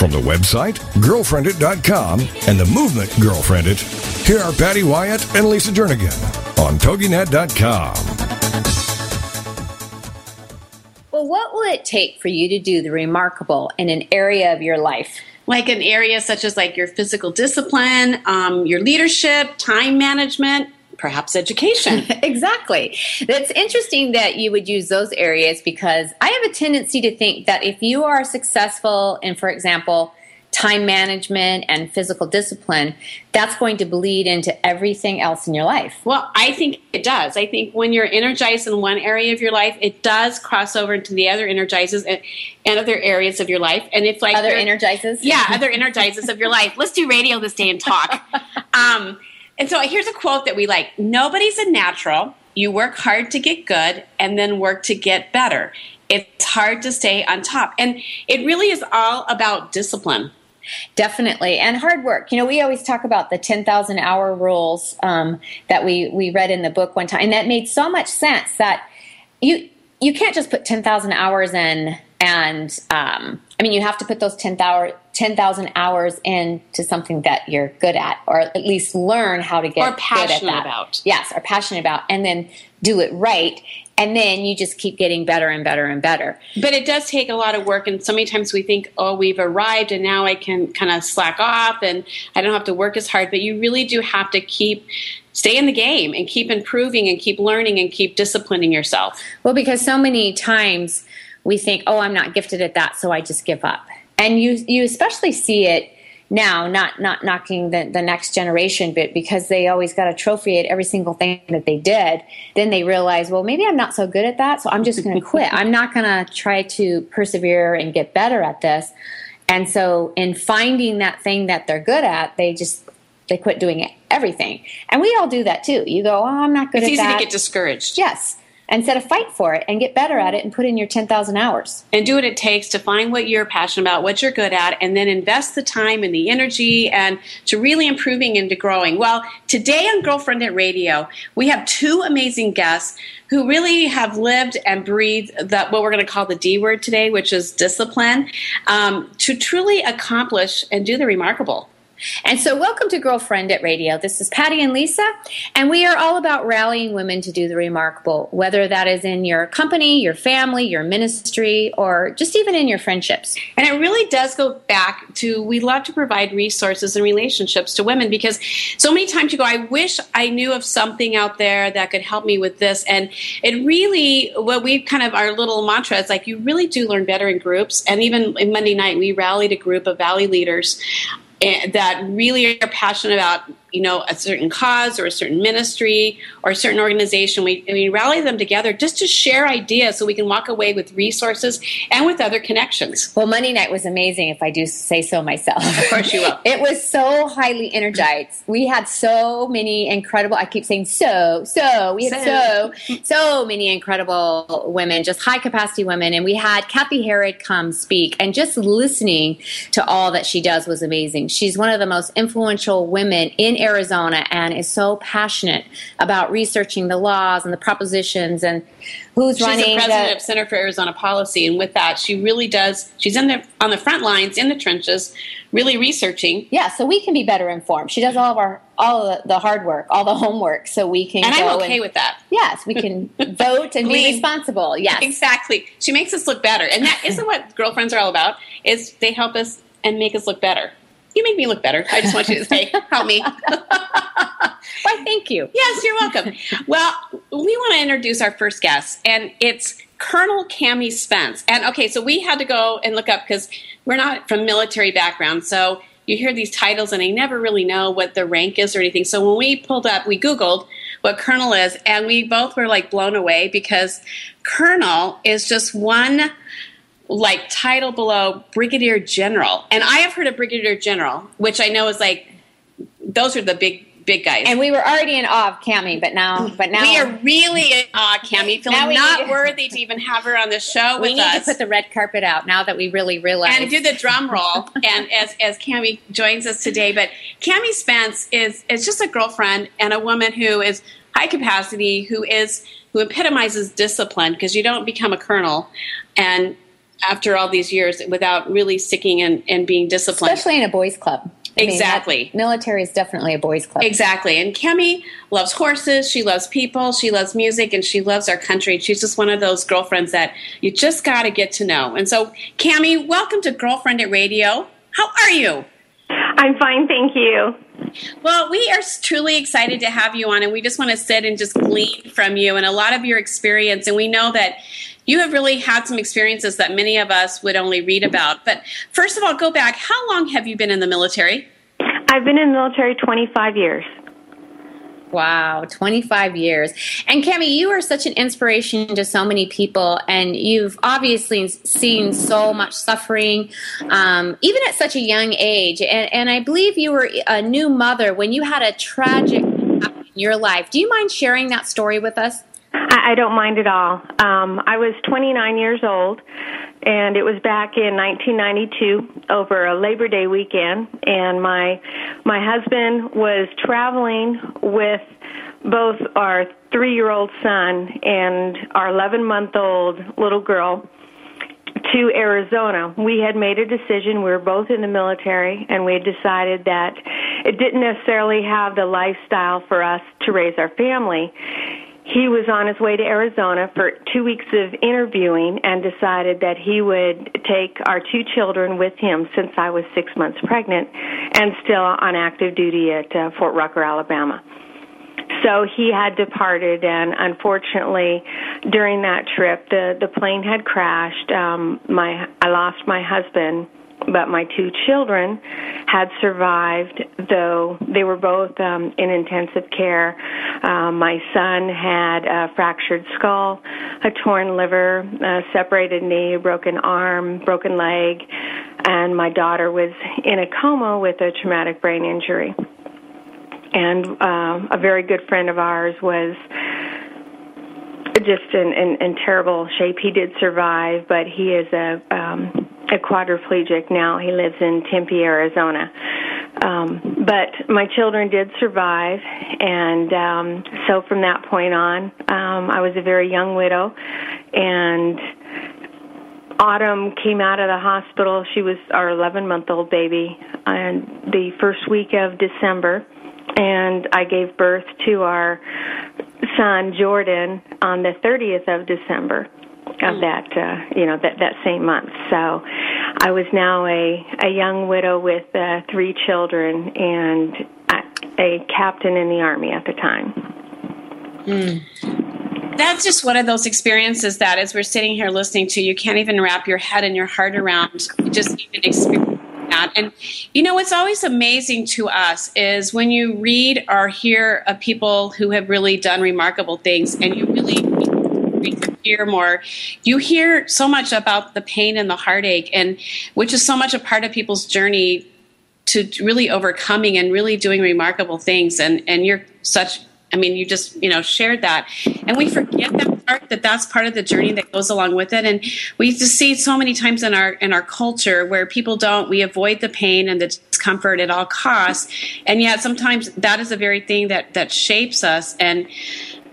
From the website, girlfriendit.com, and the movement Girlfriendit, here are Patty Wyatt and Lisa Jernigan on TogiNet.com. Well, what will it take for you to do the remarkable in an area of your life? like an area such as like your physical discipline, um, your leadership, time management, perhaps education. exactly. It's interesting that you would use those areas because I have a tendency to think that if you are successful in, for example, time management and physical discipline, that's going to bleed into everything else in your life. Well, I think it does. I think when you're energized in one area of your life, it does cross over into the other energizes and, and other areas of your life. And if like other energizes, yeah, other energizes of your life. Let's do radio this day and talk. Um, and so here's a quote that we like Nobody's a natural. You work hard to get good and then work to get better. It's hard to stay on top. And it really is all about discipline. Definitely, and hard work. You know, we always talk about the ten thousand hour rules um, that we we read in the book one time, and that made so much sense that you you can't just put ten thousand hours in, and um, I mean, you have to put those ten thousand 10,000 hours into something that you're good at, or at least learn how to get or passionate good at that. about. Yes, or passionate about, and then do it right. And then you just keep getting better and better and better. But it does take a lot of work, and so many times we think, oh, we've arrived, and now I can kind of slack off, and I don't have to work as hard. But you really do have to keep stay in the game and keep improving and keep learning and keep disciplining yourself. Well, because so many times we think, oh, I'm not gifted at that, so I just give up. And you you especially see it now not not knocking the, the next generation but because they always got a trophy at every single thing that they did then they realize well maybe i'm not so good at that so i'm just going to quit. I'm not going to try to persevere and get better at this. And so in finding that thing that they're good at they just they quit doing it, everything. And we all do that too. You go oh i'm not good it's at easy that. to get discouraged. Yes instead a fight for it and get better at it and put in your 10,000 hours. And do what it takes to find what you're passionate about, what you're good at, and then invest the time and the energy and to really improving and to growing. Well, today on Girlfriendit Radio, we have two amazing guests who really have lived and breathed that what we're going to call the D word today, which is discipline, um, to truly accomplish and do the remarkable. And so, welcome to Girlfriendit Radio. This is Patty and Lisa, and we are all about rallying women to do the remarkable, whether that is in your company, your family, your ministry, or just even in your friendships. And it really does go back to we love to provide resources and relationships to women because so many times you go, I wish I knew of something out there that could help me with this. And it really, what we kind of, our little mantra is like, you really do learn better in groups. And even Monday night, we rallied a group of Valley leaders that really are passionate about you know a certain cause or a certain ministry or a certain organization. We, we rally them together just to share ideas so we can walk away with resources and with other connections. Well monday night was amazing if i do say so myself. Of course you will. It was so highly energized. We had so many incredible i keep saying so so we had so so, so many incredible women just high capacity women. And we had Cathi Herrod come speak. And just listening to all that she does was amazing. She's one of the most influential women in Arizona and is so passionate about researching the laws and the propositions and who's she's running. She's the president the, of Center for Arizona Policy, and with that, she really does. She's in the on the front lines in the trenches, really researching. Yeah, so we can be better informed. She does all of our all of the hard work, all the homework, so we can. And I'm okay and, with that. Yes, we can vote and be responsible. Yes, exactly. She makes us look better, and that isn't what girlfriends are all about. Is they help us and make us look better you make me look better. I just want you to say, help me. think Thank you. Yes, you're welcome. well, we want to introduce our first guest, and it's Colonel Cammie Spence. And okay, so we had to go and look up because we're not from military background, so you hear these titles and I never really know what the rank is or anything. So when we pulled up, we Googled what Colonel is, and we both were like blown away because Colonel is just one like title below Brigadier General. And I have heard of Brigadier General, which I know is like those are the big big guys. And we were already in awe of Cammie, but now, mm. but now we are really in awe of Cammie. Feeling not to, worthy to even have her on the show we need us. to put the red carpet out now that we really realize and do the drum roll. and as as Cammie joins us today, but Cammie Spence is is just a girlfriend and a woman who is high capacity, who is who epitomizes discipline because you don't become a colonel and after all these years without really sticking and, and being disciplined. Especially in a boys' club. I exactly. Mean, military is definitely a boys' club. Exactly. And Cammie loves horses, she loves people, she loves music, and she loves our country. She's just one of those girlfriends that you just got to get to know. And so, Cammie, welcome to Girlfriendit Radio. How are you? I'm fine, thank you. Well, we are truly excited to have you on, and we just want to sit and just glean from you and a lot of your experience. And we know that you have really had some experiences that many of us would only read about. But first of all, go back. How long have you been in the military? I've been in the military 25 years. Wow, 25 years. And Cammie, you are such an inspiration to so many people, and you've obviously seen so much suffering, um, even at such a young age. And, and I believe you were a new mother when you had a tragic in your life. Do you mind sharing that story with us? I, I don't mind at all. Um, I was 29 years old, and it was back in 1992 over a Labor Day weekend, and my my husband was traveling with both our three-year-old son and our 11-month-old little girl to Arizona. We had made a decision. We were both in the military, and we had decided that it didn't necessarily have the lifestyle for us to raise our family he was on his way to Arizona for two weeks of interviewing and decided that he would take our two children with him since I was six months pregnant and still on active duty at uh, Fort Rucker, Alabama. So he had departed, and unfortunately, during that trip, the the plane had crashed. Um, my I lost my husband but my two children had survived, though they were both um, in intensive care. Uh, my son had a fractured skull, a torn liver, a separated knee, broken arm, broken leg, and my daughter was in a coma with a traumatic brain injury. And uh, a very good friend of ours was just in, in, in terrible shape. He did survive, but he is a um, a quadriplegic now. He lives in Tempe, Arizona. Um, but my children did survive, and um, so from that point on, um, I was a very young widow, and Autumn came out of the hospital. She was our 11 month old baby, and the first week of December, and I gave birth to our son Jordan on the 30th of December of hmm. that uh, you know that that same month. So I was now a a young widow with uh, three children and a captain in the army at the time. Mm. That's just one of those experiences that, as we're sitting here listening to, you can't even wrap your head and your heart around. Just even experiencing that. And you know, what's always amazing to us is when you read or hear of people who have really done remarkable things, and you really hear more. You hear so much about the pain and the heartache and which is so much a part of people's journey to really overcoming and really doing remarkable things. And and you're such i mean you just you know shared that. And we forget that part that that's part of the journey that goes along with it. And we just see so many times in our in our culture where people don't we avoid the pain and the discomfort at all costs. And yet sometimes that is the very thing that that shapes us. And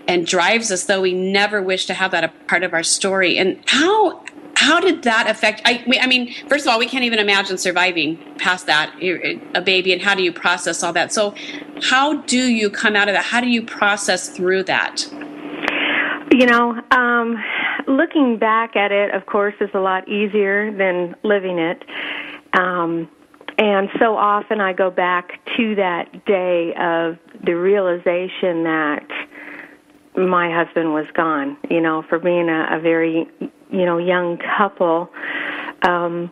and drives us though we never wish to have that a part of our story. And how how did that affect I, I mean first of all we can't even imagine surviving past that a baby and how do you process all that? So how do you come out of that? How do you process through that? You know um, looking back at it of course is a lot easier than living it. Um, and so often I go back to that day of the realization that my husband was gone. You know, for being a, a very, you know, young couple, um,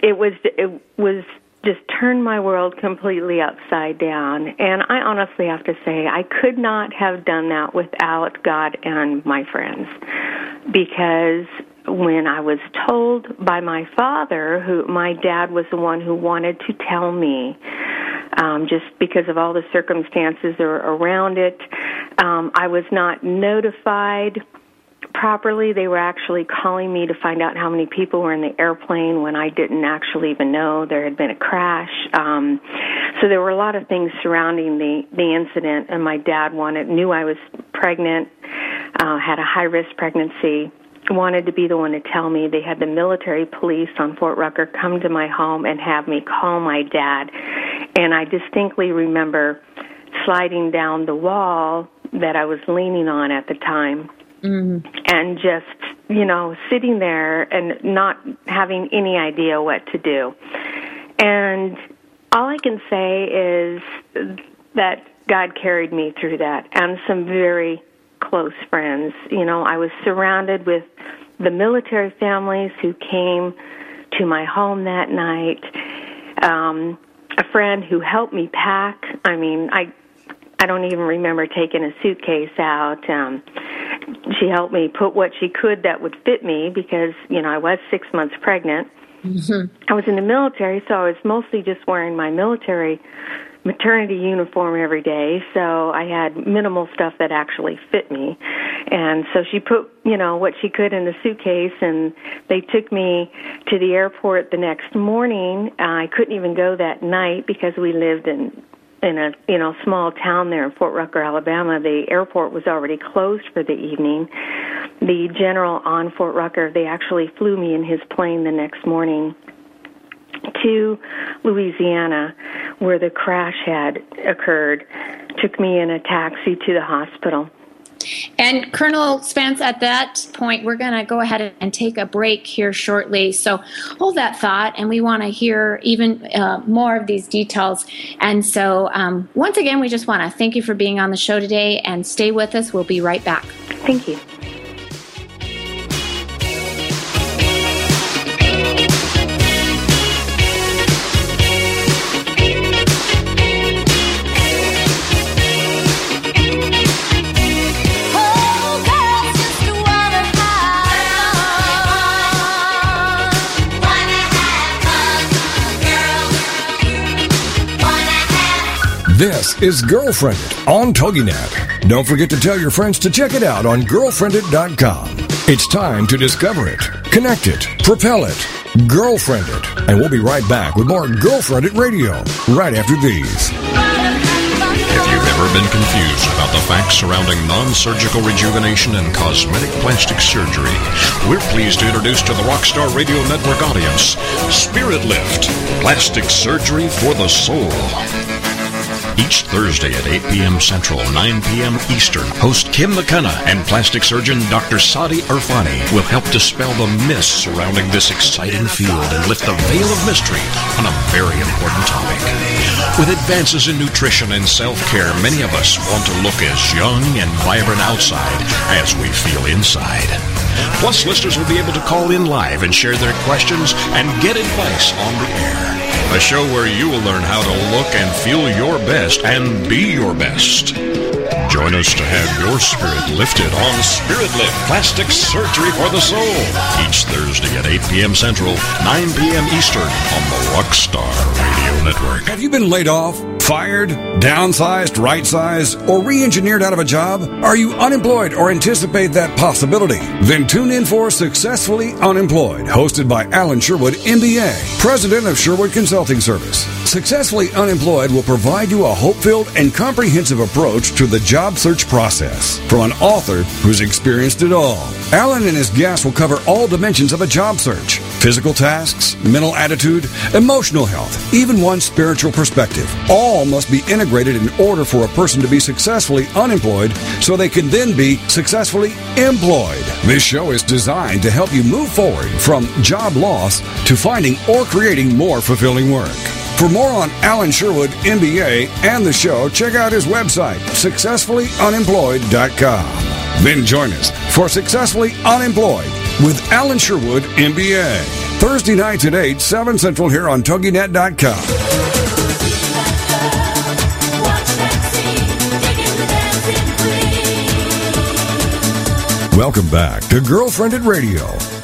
it was it was just turned my world completely upside down. And I honestly have to say, I could not have done that without God and my friends. Because when I was told by my father, who my dad was the one who wanted to tell me, um, just because of all the circumstances that were around it, um, I was not notified properly. They were actually calling me to find out how many people were in the airplane when I didn't actually even know there had been a crash. Um, so there were a lot of things surrounding the the incident, and my dad wanted knew I was pregnant, uh, had a high risk pregnancy. Wanted to be the one to tell me. They had the military police on Fort Rucker come to my home and have me call my dad. And I distinctly remember sliding down the wall that I was leaning on at the time mm-hmm. and just, you know, sitting there and not having any idea what to do. And all I can say is that God carried me through that and some very close friends. You know, I was surrounded with the military families who came to my home that night. Um, a friend who helped me pack. I mean, I I don't even remember taking a suitcase out. Um, she helped me put what she could that would fit me because you know I was six months pregnant. Mm-hmm. I was in the military, so I was mostly just wearing my military maternity uniform every day, so I had minimal stuff that actually fit me. And so she put, you know, what she could in the suitcase and they took me to the airport the next morning. Uh, I couldn't even go that night because we lived in in a you know small town there in Fort Rucker, Alabama. The airport was already closed for the evening. The general on Fort Rucker, they actually flew me in his plane the next morning to Louisiana, where the crash had occurred. Took me in a taxi to the hospital. And Colonel Spence, at that point, we're going to go ahead and take a break here shortly. So hold that thought, and we want to hear even uh, more of these details. And so, um, once again, we just want to thank you for being on the show today and stay with us. We'll be right back. Thank you. Is Girlfriendit on TogiNet. Don't forget to tell your friends to check it out on girlfriendit.com. It's time to discover it, connect it, propel it, girlfriend it. And we'll be right back with more Girlfriendit Radio right after these. If you've ever been confused about the facts surrounding non-surgical rejuvenation and cosmetic plastic surgery, we're pleased to introduce to the Rockstar Radio Network audience Spirit Lift, plastic surgery for the soul. Each Thursday at 8 p.m. Central, 9 p.m. Eastern, host Kim McKenna and plastic surgeon Dr. Sadi Irfani will help dispel the myths surrounding this exciting field and lift the veil of mystery on a very important topic. With advances in nutrition and self-care, many of us want to look as young and vibrant outside as we feel inside. Plus, listeners will be able to call in live and share their questions and get advice on the air. A show where you will learn how to look and feel your best and be your best. Join us to have your spirit lifted on Spirit Lift Plastic Surgery for the Soul. Each Thursday at 8 p.m. Central, 9 p.m. Eastern on the Rockstar Radio Network. Have you been laid off, fired, downsized, right sized, or re engineered out of a job? Are you unemployed or anticipate that possibility? Then tune in for Successfully Unemployed, hosted by Alan Sherwood, MBA, President of Sherwood Consulting Service. Successfully Unemployed will provide you a hope filled and comprehensive approach to the job job search process from an author who's experienced it all. Alan and his guests will cover all dimensions of a job search physical tasks, mental attitude, emotional health, even one spiritual perspective. All must be integrated in order for a person to be successfully unemployed so they can then be successfully employed. This show is designed to help you move forward from job loss to finding or creating more fulfilling work. For more on Alan Sherwood, MBA, and the show, check out his website, successfullyunemployed.com. Then join us for Successfully Unemployed with Alan Sherwood, MBA. Thursday nights at 8, 7 Central here on TogiNet.com. Welcome back to Girlfriendit Radio.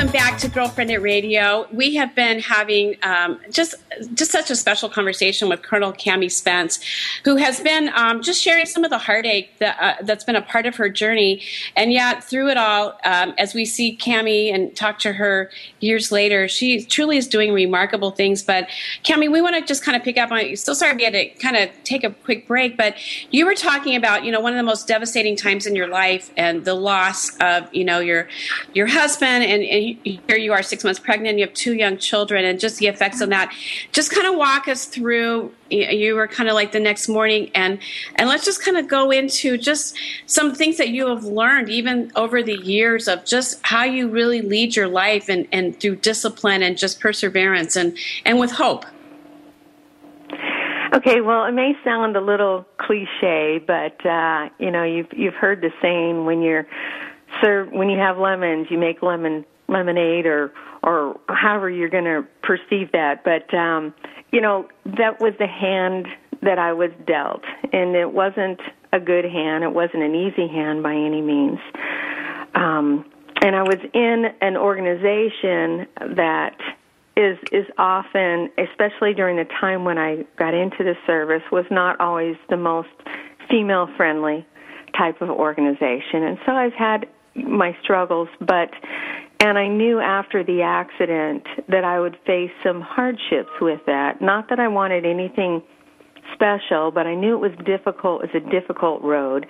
Welcome back to Girlfriendit Radio. We have been having um, just just such a special conversation with Colonel Cammie Spence, who has been um, just sharing some of the heartache that uh, that's been a part of her journey, and yet through it all, um, as we see Cammie and talk to her years later, she truly is doing remarkable things. But Cammie, we want to just kind of pick up on. So sorry we had to kind of take a quick break, but you were talking about you know one of the most devastating times in your life and the loss of you know your your husband and, and here you are six months pregnant you have two young children and just the effects on that. Just kind of walk us through you were kind of like the next morning and and let's just kind of go into just some things that you have learned even over the years of just how you really lead your life and and through discipline and just perseverance and and with hope. Okay, well, it may sound a little cliche, but uh, you know, you've you've heard the saying when you're serve when you have lemons, you make lemon lemonade or or however you're going to perceive that. But um, you know, that was the hand that I was dealt, and it wasn't a good hand. It wasn't an easy hand by any means. Um, and I was in an organization that is is often, especially during the time when I got into the service, was not always the most female friendly type of organization. And so I've had my struggles, but and I knew after the accident that I would face some hardships with that. Not that I wanted anything special, but I knew it was difficult. It was a difficult road.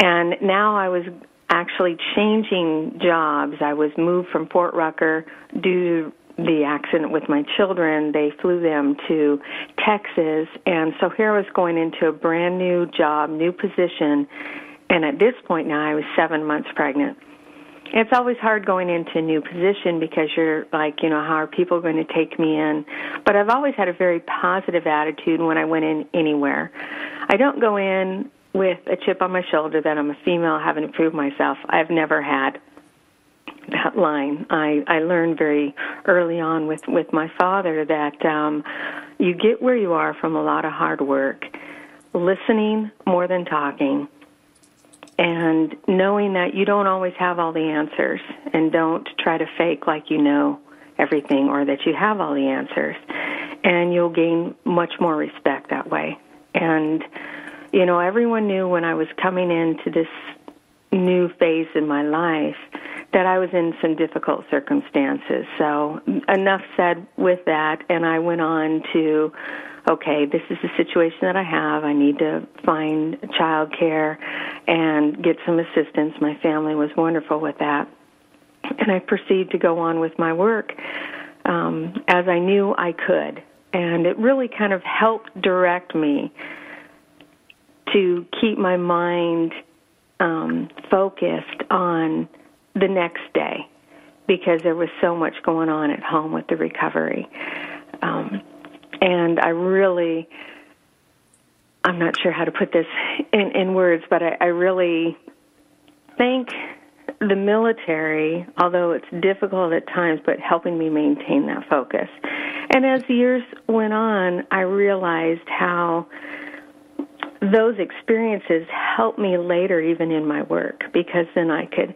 And now I was actually changing jobs. I was moved from Fort Rucker due to the accident with my children. They flew them to Texas. And so here I was going into a brand new job, new position. And at this point now, I was seven months pregnant. It's always hard going into a new position because you're like, you know, how are people going to take me in? But I've always had a very positive attitude when I went in anywhere. I don't go in with a chip on my shoulder that I'm a female, haven't improved myself. I've never had that line. I I learned very early on with with my father that um you get where you are from a lot of hard work, listening more than talking and knowing that you don't always have all the answers and don't try to fake like you know everything or that you have all the answers and you'll gain much more respect that way. And you know everyone knew when i was coming into this new phase in my life that i was in some difficult circumstances. So enough said with that and i went on to okay, this is the situation that I have. I need to find child care and get some assistance. My family was wonderful with that. And I proceeded to go on with my work um, as I knew I could. And it really kind of helped direct me to keep my mind um, focused on the next day because there was so much going on at home with the recovery. Um, and I really, I'm not sure how to put this in, in words, but I, I really thank the military, although it's difficult at times, but helping me maintain that focus. And as years went on, I realized how those experiences helped me later, even in my work, because then I could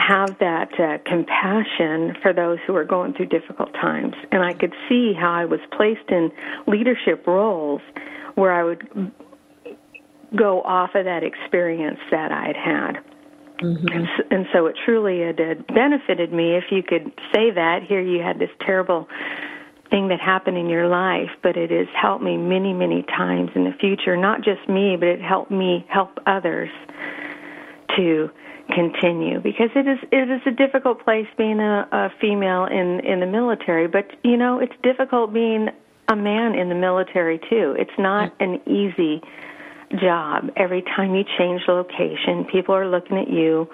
have that uh, compassion for those who are going through difficult times. And I could see how I was placed in leadership roles where I would go off of that experience that I'd had. Mm-hmm. And, so, and so it truly had, had benefited me, if you could say that. Here you had this terrible thing that happened in your life, but it has helped me many, many times in the future. Not just me, but it helped me help others to continue because it is it is a difficult place being a, a female in in the military but you know it's difficult being a man in the military too. It's not an easy job. Every time you change location, people are looking at you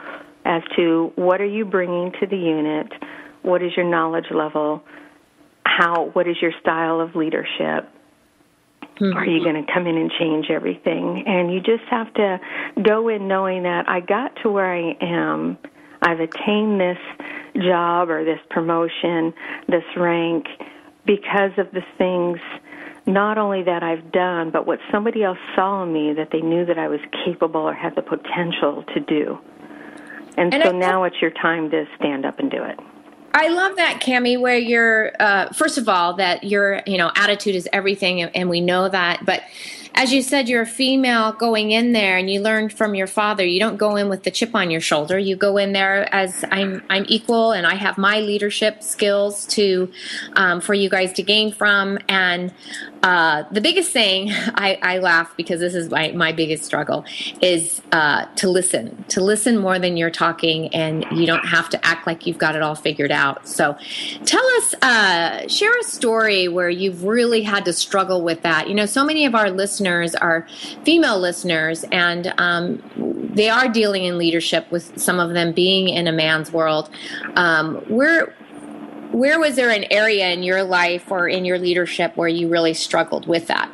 as to what are you bringing to the unit? What is your knowledge level? How what is your style of leadership? Mm-hmm. Are you going to come in and change everything? And you just have to go in knowing that I got to where I am. I've attained this job or this promotion, this rank because of the things not only that I've done, but what somebody else saw in me that they knew that I was capable or had the potential to do. And, and so I, now it's your time to stand up and do it. I love that, Cammie, where you're, uh, first of all, that your, you know, attitude is everything, and we know that. But as you said, you're a female going in there, and you learned from your father. You don't go in with the chip on your shoulder. You go in there as I'm, I'm equal, and I have my leadership skills to, um, for you guys to gain from. And uh, the biggest thing I, I, laugh because this is my, my biggest struggle is uh, to listen to listen more than you're talking and you don't have to act like you've got it all figured out so tell us uh, share a story where you've really had to struggle with that you know so many of our listeners are female listeners and um, they are dealing in leadership with some of them being in a man's world um, we're where was there an area in your life or in your leadership where you really struggled with that?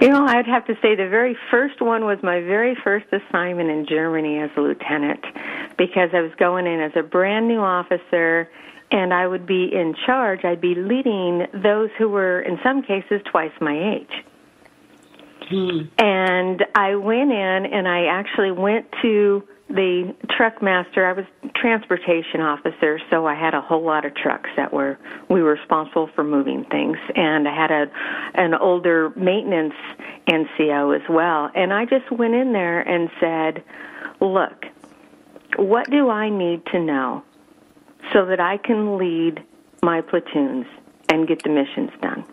You know, I'd have to say the very first one was my very first assignment in Germany as a lieutenant because I was going in as a brand new officer and I would be in charge. I'd be leading those who were, in some cases, twice my age. Hmm. And I went in and I actually went to the truck master, I was transportation officer, so I had a whole lot of trucks that were we were responsible for moving things, and I had a an older maintenance NCO as well. And I just went in there and said, "Look, what do I need to know so that I can lead my platoons and get the missions done?"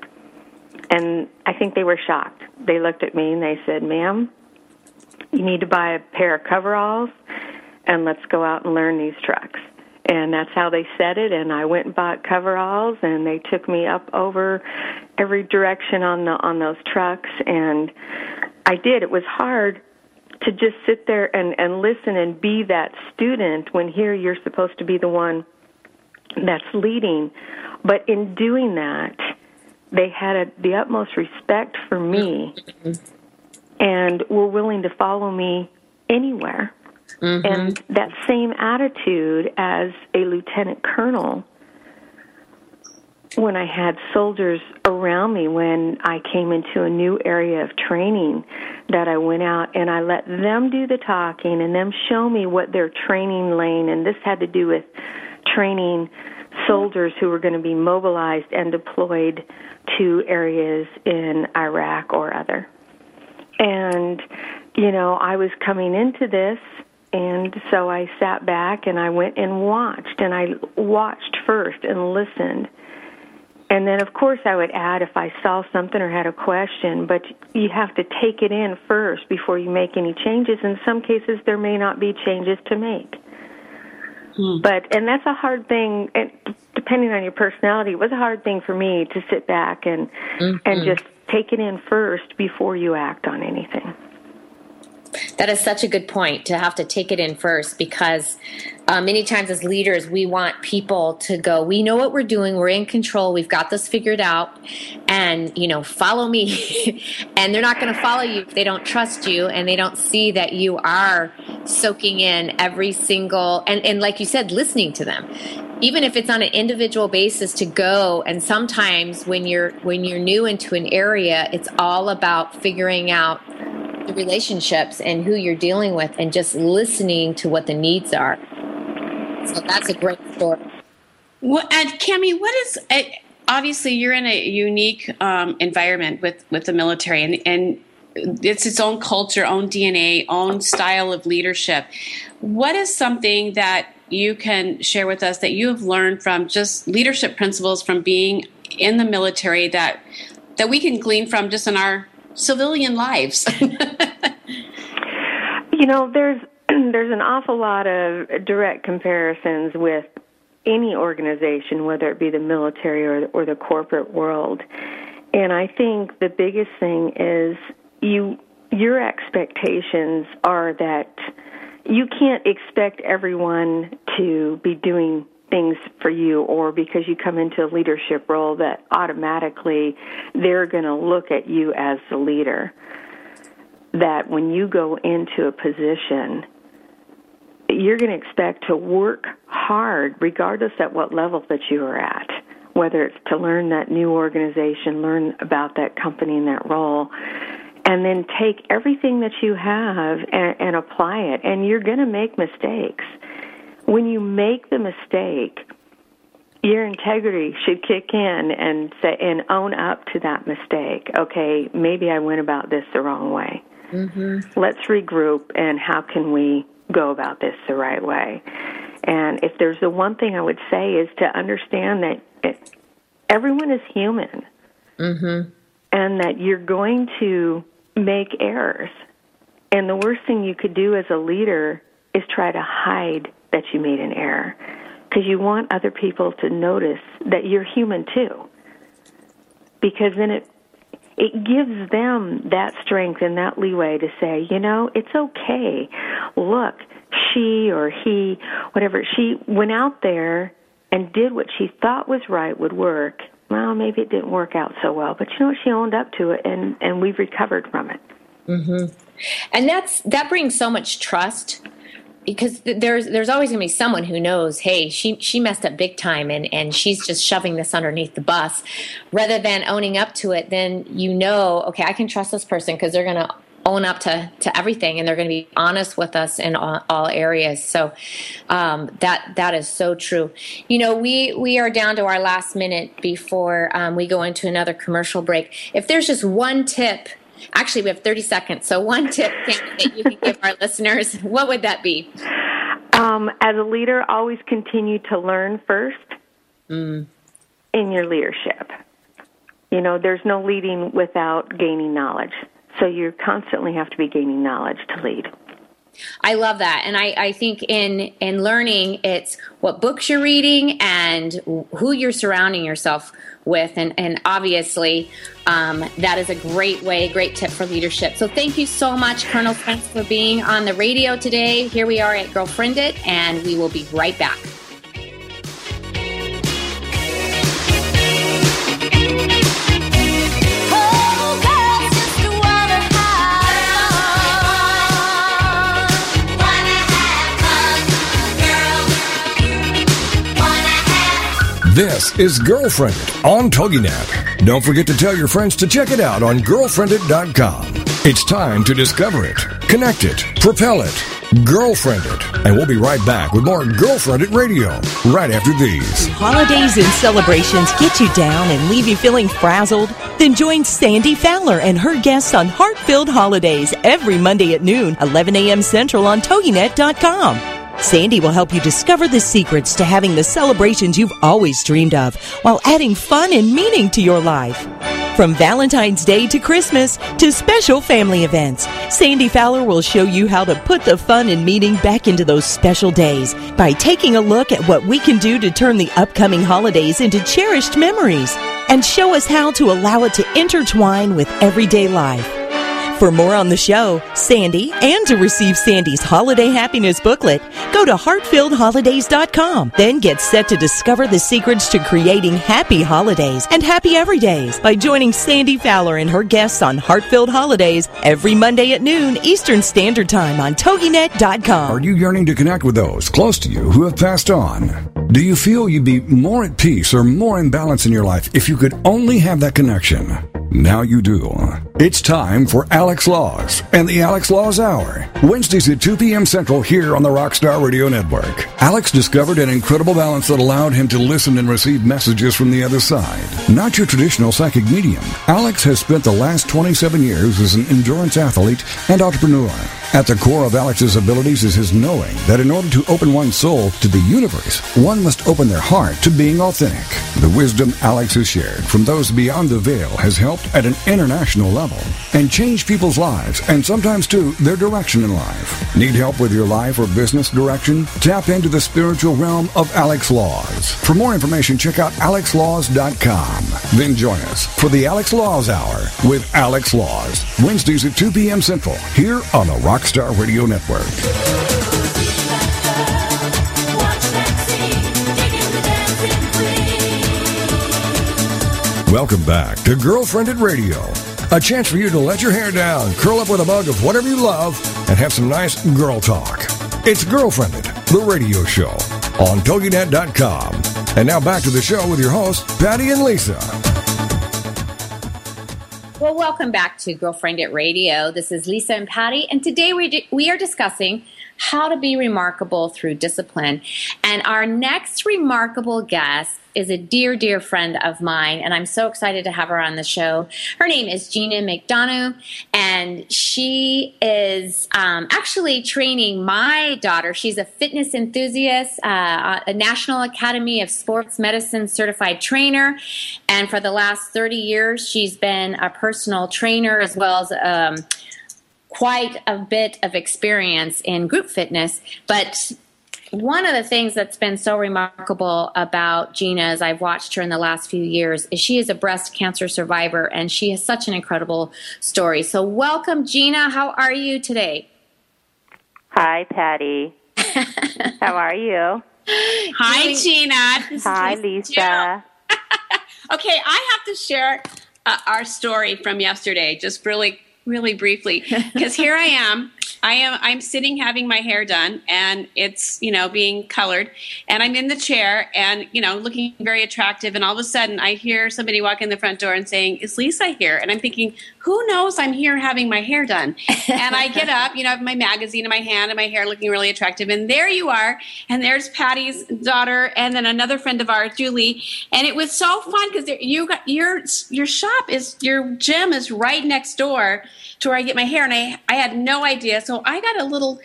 And I think they were shocked. They looked at me and they said, "Ma'am." you need to buy a pair of coveralls and let's go out and learn these trucks. And that's how they said it. And I went and bought coveralls, and they took me up over every direction on the on those trucks. And I did. It was hard to just sit there and and listen and be that student when here you're supposed to be the one that's leading. But in doing that, they had a, the utmost respect for me and were willing to follow me anywhere. Mm-hmm. And that same attitude as a lieutenant colonel when I had soldiers around me when I came into a new area of training that I went out and I let them do the talking and them show me what their training lane and this had to do with training soldiers who were going to be mobilized and deployed to areas in Iraq or other. And, you know, I was coming into this, and so I sat back and I went and watched, and I watched first and listened. And then, of course, I would add if I saw something or had a question, but you have to take it in first before you make any changes. In some cases, there may not be changes to make. Hmm. But, and that's a hard thing, and depending on your personality, it was a hard thing for me to sit back and, mm-hmm. and just take it in first before you act on anything. That is such a good point to have to take it in first because uh, many times as leaders, we want people to go, we know what we're doing, we're in control, we've got this figured out, and, you know, follow me. and they're not going to follow you if they don't trust you and they don't see that you are soaking in every single, and, and like you said, listening to them. Even if it's on an individual basis to go and sometimes when you're when you're new into an area it's all about figuring out the relationships and who you're dealing with and just listening to what the needs are so that's a great story well, and Cammie, what is obviously you're in a unique um, environment with with the military and and it's its own culture, own DNA, own style of leadership. What is something that you can share with us that you have learned from just leadership principles from being in the military that that we can glean from just in our civilian lives? you know, there's there's an awful lot of direct comparisons with any organization, whether it be the military or or the corporate world. And I think the biggest thing is you your expectations are that you can't expect everyone to be doing things for you or because you come into a leadership role that automatically they're going to look at you as the leader that when you go into a position you're going to expect to work hard regardless at what level that you are at whether it's to learn that new organization learn about that company and that role and then take everything that you have and, and apply it. And you're going to make mistakes. When you make the mistake, your integrity should kick in and say and own up to that mistake. Okay, maybe I went about this the wrong way. Mm-hmm. Let's regroup and how can we go about this the right way? And if there's the one thing I would say is to understand that it, everyone is human. Mm-hmm. And that you're going to make errors. And the worst thing you could do as a leader is try to hide that you made an error because you want other people to notice that you're human too. Because then it it gives them that strength and that leeway to say, you know, it's okay. Look, she or he, whatever, she went out there and did what she thought was right would work well, maybe it didn't work out so well, but you know? She owned up to it, and and we've recovered from it. Mm-hmm. And that's that brings so much trust because there's there's always going to be someone who knows, hey, she she messed up big time, and and she's just shoving this underneath the bus, rather than owning up to it. Then you know, okay, I can trust this person because they're going to own up to, to everything and they're going to be honest with us in all, all areas. So um, that that is so true. You know we we are down to our last minute before um, we go into another commercial break. If there's just one tip actually we have 30 seconds so one tip that you can give our listeners what would that be um, as a leader always continue to learn first mm. in your leadership you know there's no leading without gaining knowledge so you constantly have to be gaining knowledge to lead. I love that. And I, I think in in learning it's what books you're reading and who you're surrounding yourself with. And, and obviously um, that is a great way, great tip for leadership. So thank you so much, Colonel Spence, for being on the radio today. Here we are at Girlfriendit, and we will be right back. This is Girlfriendit on TogiNet. Don't forget to tell your friends to check it out on girlfriendit.com. It's time to discover it, connect it, propel it, Girlfriendit. And we'll be right back with more Girlfriendit Radio right after these. Holidays and celebrations get you down and leave you feeling frazzled? Then join Sandy Fowler and her guests on Heart-Filled Holidays every Monday at noon, 11 a.m. Central on TogiNet.com. Sandy will help you discover the secrets to having the celebrations you've always dreamed of while adding fun and meaning to your life. From Valentine's Day to Christmas to special family events, Sandy Fowler will show you how to put the fun and meaning back into those special days by taking a look at what we can do to turn the upcoming holidays into cherished memories and show us how to allow it to intertwine with everyday life. For more on the show, Sandy, and to receive Sandy's Holiday Happiness booklet, go to heartfilledholidays.com. Then get set to discover the secrets to creating happy holidays and happy everydays by joining Sandy Fowler and her guests on Heartfilled Holidays every Monday at noon Eastern Standard Time on TogiNet.com. Are you yearning to connect with those close to you who have passed on? Do you feel you'd be more at peace or more in balance in your life if you could only have that connection? Now you do. It's time for Alex Laws and the Alex Laws Hour. Wednesdays at 2 p.m. Central here on the Rockstar Radio Network. Alex discovered an incredible balance that allowed him to listen and receive messages from the other side. Not your traditional psychic medium, Alex has spent the last 27 years as an endurance athlete and entrepreneur. At the core of Alex's abilities is his knowing that in order to open one's soul to the universe, one must open their heart to being authentic. The wisdom Alex has shared from those beyond the veil has helped at an international level and change people's lives and sometimes too their direction in life. Need help with your life or business direction? Tap into the spiritual realm of Alex Laws. For more information, check out alexlaws.com. Then join us for the Alex Laws Hour with Alex Laws, Wednesdays at 2 p.m. Central, here on the Rockstar Radio Network. Welcome back to Girlfriendit Radio. A chance for you to let your hair down, curl up with a mug of whatever you love, and have some nice girl talk. It's Girlfriendit, the radio show on TogiNet.com. And now back to the show with your hosts, Patty and Lisa. Well, welcome back to Girlfriendit Radio. This is Lisa and Patty, and today we, di- we are discussing how to be remarkable through discipline. And our next remarkable guest is a dear, dear friend of mine, and I'm so excited to have her on the show. Her name is Gina McDonough, and she is um, actually training my daughter. She's a fitness enthusiast, uh, a National Academy of Sports Medicine certified trainer, and for the last 30 years, she's been a personal trainer as well as um, quite a bit of experience in group fitness, but one of the things that's been so remarkable about Gina as I've watched her in the last few years is she is a breast cancer survivor and she has such an incredible story. So, welcome, Gina. How are you today? Hi, Patty. How are you? Hi, Gina. Hi, Lisa. okay, I have to share uh, our story from yesterday, just really, really briefly, because here I am I am I'm sitting having my hair done and it's, you know, being colored and I'm in the chair and, you know, looking very attractive and all of a sudden I hear somebody walk in the front door and saying, "Is Lisa here?" And I'm thinking, "Who knows I'm here having my hair done?" and I get up, you know, I have my magazine in my hand and my hair looking really attractive and there you are and there's Patty's daughter and then another friend of ours, Julie, and it was so fun cuz you got your your shop is your gym is right next door to where I get my hair and I I had no idea. So I got a little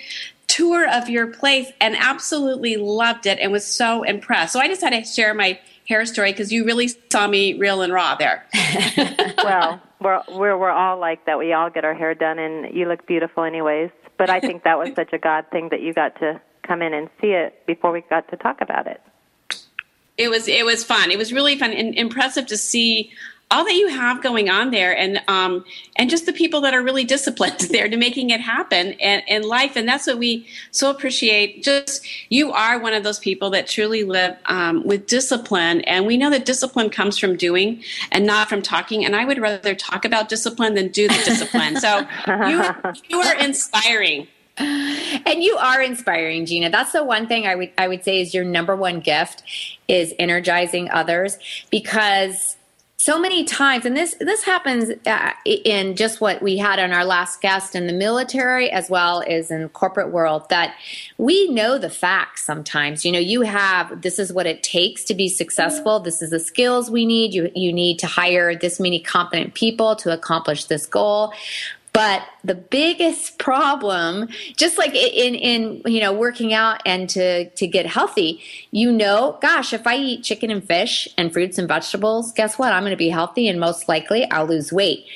tour of your place and absolutely loved it and was so impressed. So I just had to share my hair story because you really saw me real and raw there. well, we're, we're we're all like that. We all get our hair done, and you look beautiful, anyways. But I think that was such a God thing that you got to come in and see it before we got to talk about it. It was it was fun. It was really fun and impressive to see all that you have going on there and um, and just the people that are really disciplined there to making it happen and in life. And that's what we so appreciate. Just you are one of those people that truly live um, with discipline. And we know that discipline comes from doing and not from talking. And i would rather talk about discipline than do the discipline. So you, you are inspiring. And you are inspiring gina. That's the one thing i would i would say is your number one gift is energizing others because so many times and this this happens uh, in just what we had on our last guest in the military as well as in corporate world that we know the facts sometimes. You know you have this is what it takes to be successful. This is the skills we need. You you need to hire this many competent people to accomplish this goal but the biggest problem, just like in, in, you know, working out and to, to get healthy, you know, gosh, if I eat chicken and fish and fruits and vegetables, guess what? I'm going to be healthy and most likely I'll lose weight.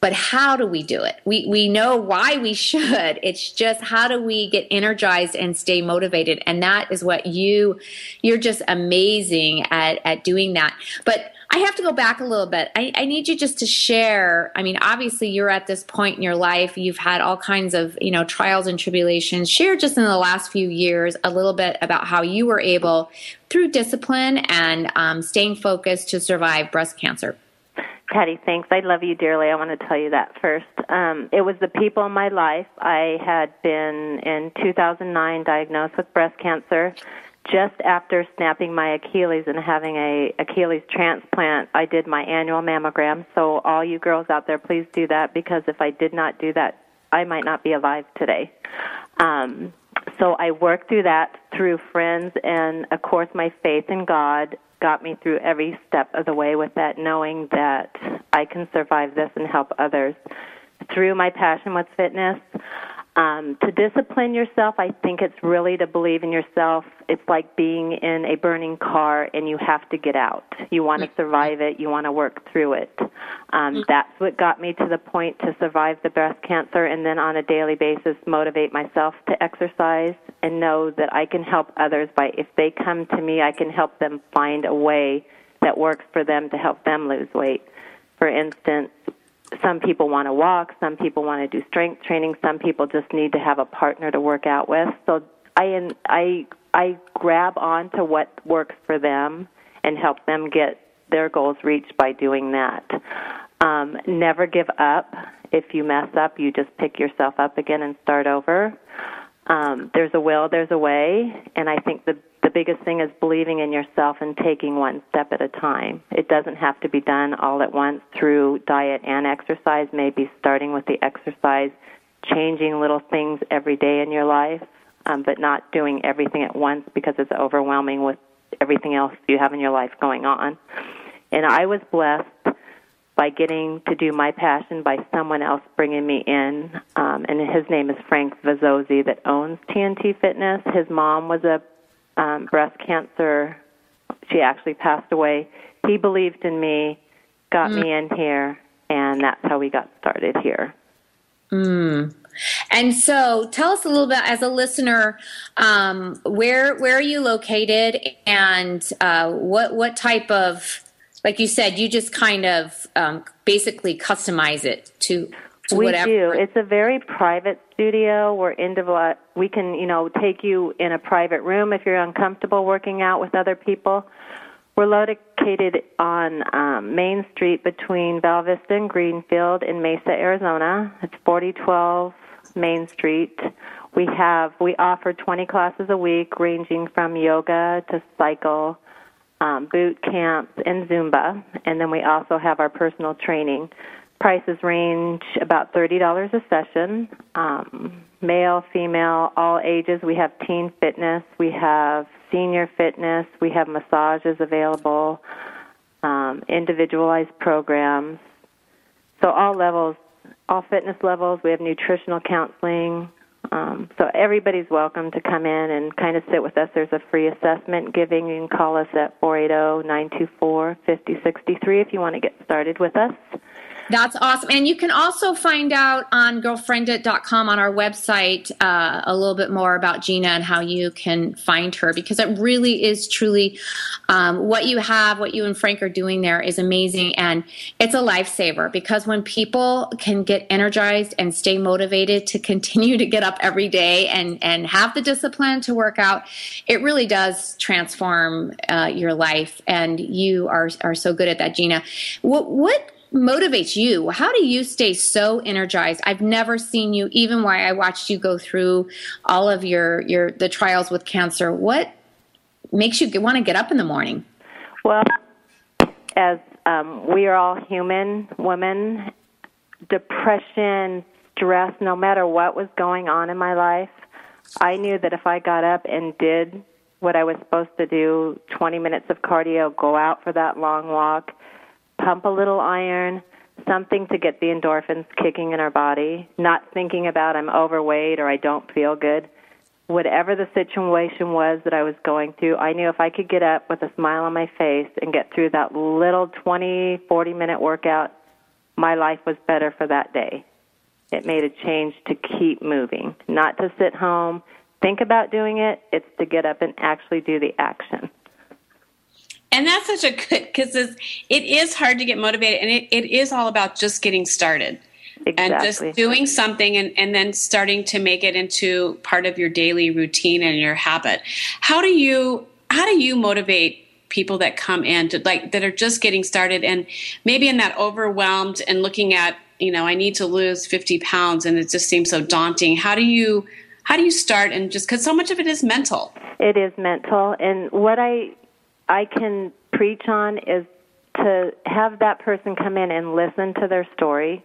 But how do we do it? We, we know why we should. It's just how do we get energized and stay motivated? And that is what you, you're just amazing at, at doing that. But I have to go back a little bit. I, I, need you just to share. I mean, obviously, you're at this point in your life. You've had all kinds of, you know, trials and tribulations. Share just in the last few years a little bit about how you were able, through discipline and um, staying focused, to survive breast cancer. Patty, thanks. I love you dearly. I want to tell you that first. Um, it was the people in my life. I had been in 2009 diagnosed with breast cancer just after snapping my Achilles and having a Achilles transplant, I did my annual mammogram. So all you girls out there, please do that because if I did not do that, I might not be alive today. Um, so I worked through that through friends and of course my faith in God got me through every step of the way with that knowing that I can survive this and help others. Through my passion with fitness, Um, to discipline yourself, I think it's really to believe in yourself. It's like being in a burning car and you have to get out. You want to survive it. You want to work through it. Um, mm. that's what got me to the point to survive the breast cancer and then on a daily basis motivate myself to exercise and know that I can help others by if they come to me, I can help them find a way that works for them to help them lose weight. For instance, some people want to walk, some people want to do strength training, some people just need to have a partner to work out with. So I I I grab on to what works for them and help them get their goals reached by doing that. Um, never give up. If you mess up, you just pick yourself up again and start over. Um, there's a will, there's a way, and I think the the biggest thing is believing in yourself and taking one step at a time. It doesn't have to be done all at once through diet and exercise, maybe starting with the exercise, changing little things every day in your life, um, but not doing everything at once because it's overwhelming with everything else you have in your life going on. And I was blessed by getting to do my passion by someone else bringing me in. Um, and his name is Frank Vazzosi that owns TNT Fitness. His mom was a um, breast cancer. She actually passed away. He believed in me, got mm. me in here, and that's how we got started here. Mm. And so, tell us a little bit, as a listener, um, where where are you located, and uh, what what type of, like you said, you just kind of um, basically customize it to we whatever. do. It's a very private studio. We're individual. We can, you know, take you in a private room if you're uncomfortable working out with other people. We're located on um, Main Street between Val Vista and Greenfield in Mesa, Arizona. It's 4012 Main Street. We have we offer 20 classes a week, ranging from yoga to cycle, um, boot camps, and Zumba. And then we also have our personal training. Prices range about $30 a session. Um, male, female, all ages. We have teen fitness. We have senior fitness. We have massages available, um, individualized programs. So all levels, all fitness levels. We have nutritional counseling. Um, so everybody's welcome to come in and kind of sit with us. There's a free assessment giving. You can call us at 480-924-5063 if you want to get started with us. That's awesome. And you can also find out on girlfriendit.com on our website uh, a little bit more about Gina and how you can find her because it really is truly um, what you have, what you and Frank are doing there is amazing. And it's a lifesaver because when people can get energized and stay motivated to continue to get up every day and, and have the discipline to work out, it really does transform uh, your life. And you are, are so good at that, Gina. What, what motivates you? How do you stay so energized? I've never seen you, even while I watched you go through all of your your the trials with cancer. What makes you want to get up in the morning? Well, as um, we are all human women, depression, stress, no matter what was going on in my life, I knew that if I got up and did what I was supposed to do 20 minutes of cardio, go out for that long walk, pump a little iron, something to get the endorphins kicking in our body, not thinking about I'm overweight or I don't feel good. Whatever the situation was that I was going through, I knew if I could get up with a smile on my face and get through that little 20, 40 minute workout, my life was better for that day. It made a change to keep moving, not to sit home, think about doing it. It's to get up and actually do the action and that's such a good because it is hard to get motivated and it, it is all about just getting started. Exactly. and just doing something and, and then starting to make it into part of your daily routine and your habit. How do you how do you motivate people that come in to like that are just getting started and maybe in that overwhelmed and looking at you know i need to lose 50 pounds and it just seems so daunting. How do you how do you start and just because so much of it is mental. It is mental. And what i I can preach on is to have that person come in and listen to their story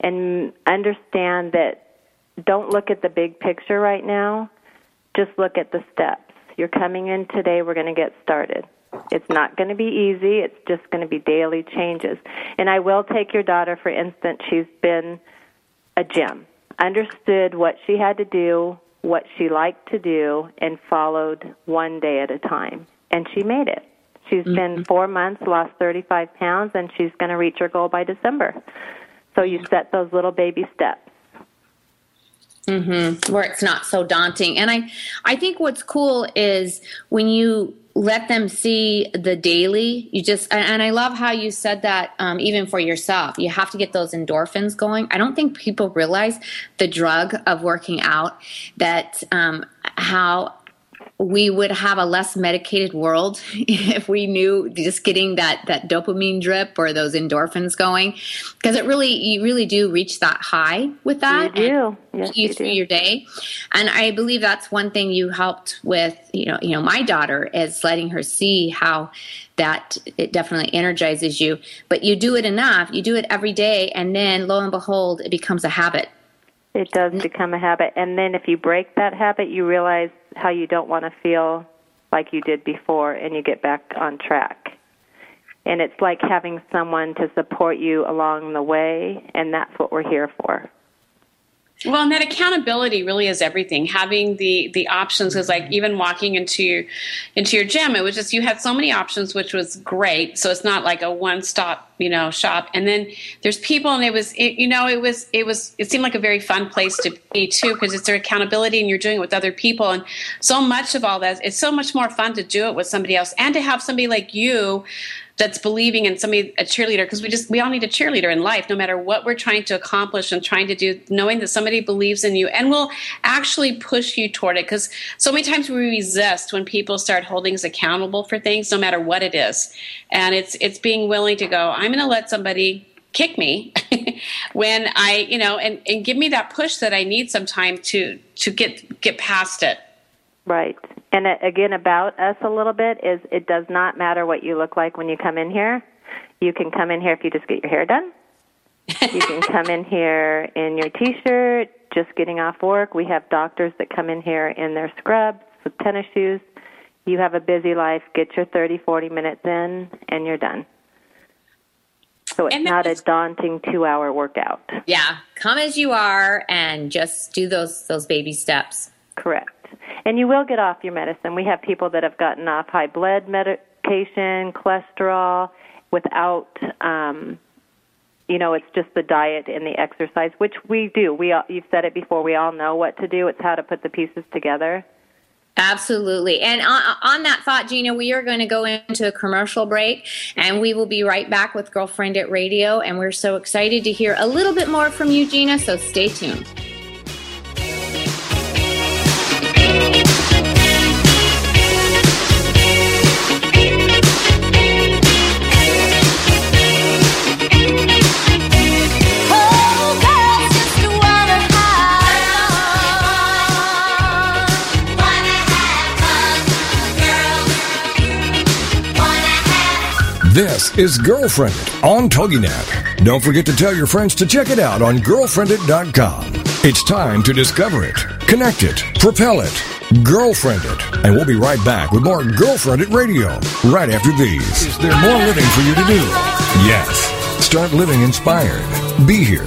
and understand that don't look at the big picture right now, just look at the steps. You're coming in today, we're going to get started. It's not going to be easy, it's just going to be daily changes. And I will take your daughter, for instance, she's been a gem. understood what she had to do, what she liked to do, and followed one day at a time. And she made it. She's mm-hmm. been four months, lost 35 pounds, and she's going to reach her goal by December. So you set those little baby steps. Mm-hmm. Where it's not so daunting, and I, I think what's cool is when you let them see the daily you just and i love how you said that um, even for yourself you have to get those endorphins going i don't think people realize the drug of working out that um, how we would have a less medicated world if we knew just getting that that dopamine drip or those endorphins going because it really you really do reach that high with that you do. yes, you, you through do. your day. And i believe that's one thing you helped with you know you know my daughter is letting her see how that it definitely energizes you. But you do it enough you do it every day and then lo and behold it becomes a habit it does mm-hmm. become a habit. And then if you break that habit, you realize how you don't want to feel like you did before and you get back on track. And it's like having someone to support you along the way, and that's what we're here for. Well, and that accountability really is everything. Having the the options is like even walking into your into your gym, it was just you had so many options, which was great. So it's not like a one stop, you know, shop. And then there's people, and it was, it, you know, it was it was it seemed like a very fun place to be too because it's their accountability, and you're doing it with other people, and so much of all that. It's so much more fun to do it with somebody else, and to have somebody like you that's believing in somebody a cheerleader because we just we all need a cheerleader in life no matter what we're trying to accomplish and trying to do knowing that somebody believes in you and will actually push you toward it. Because so many times we resist when people start holding us accountable for things no matter what it is. And it's it's being willing to go i'm going to let somebody kick me when i you know and and give me that push that i need sometime to to get get past it right and uh, again, about us a little bit is it does not matter what you look like when you come in here. You can come in here if you just get your hair done. you can come in here in your t-shirt, just getting off work. We have doctors that come in here in their scrubs with tennis shoes. You have a busy life. Get your 30, 40 minutes in, and you're done. So it's not a daunting two-hour workout. Yeah, come as you are, and just do those those baby steps. Correct. And you will get off your medicine. We have people that have gotten off high blood medication, cholesterol, without, um, you know, it's just the diet and the exercise, which we do. We all, you've said it before. We all know what to do. It's how to put the pieces together. Absolutely. And on, on, that thought, Gina, we are going to go into a commercial break and we will be right back with Girlfriendit Radio. And we're so excited to hear a little bit more from you, Gina. So stay tuned. This is Girlfriendit on TogiNet. Don't forget to tell your friends to check it out on girlfriendit.com. It's time to discover it, connect it, propel it, girlfriend it. And we'll be right back with more Girlfriendit Radio right after these. Is there more living for you to do? Yes. Start living inspired. Be here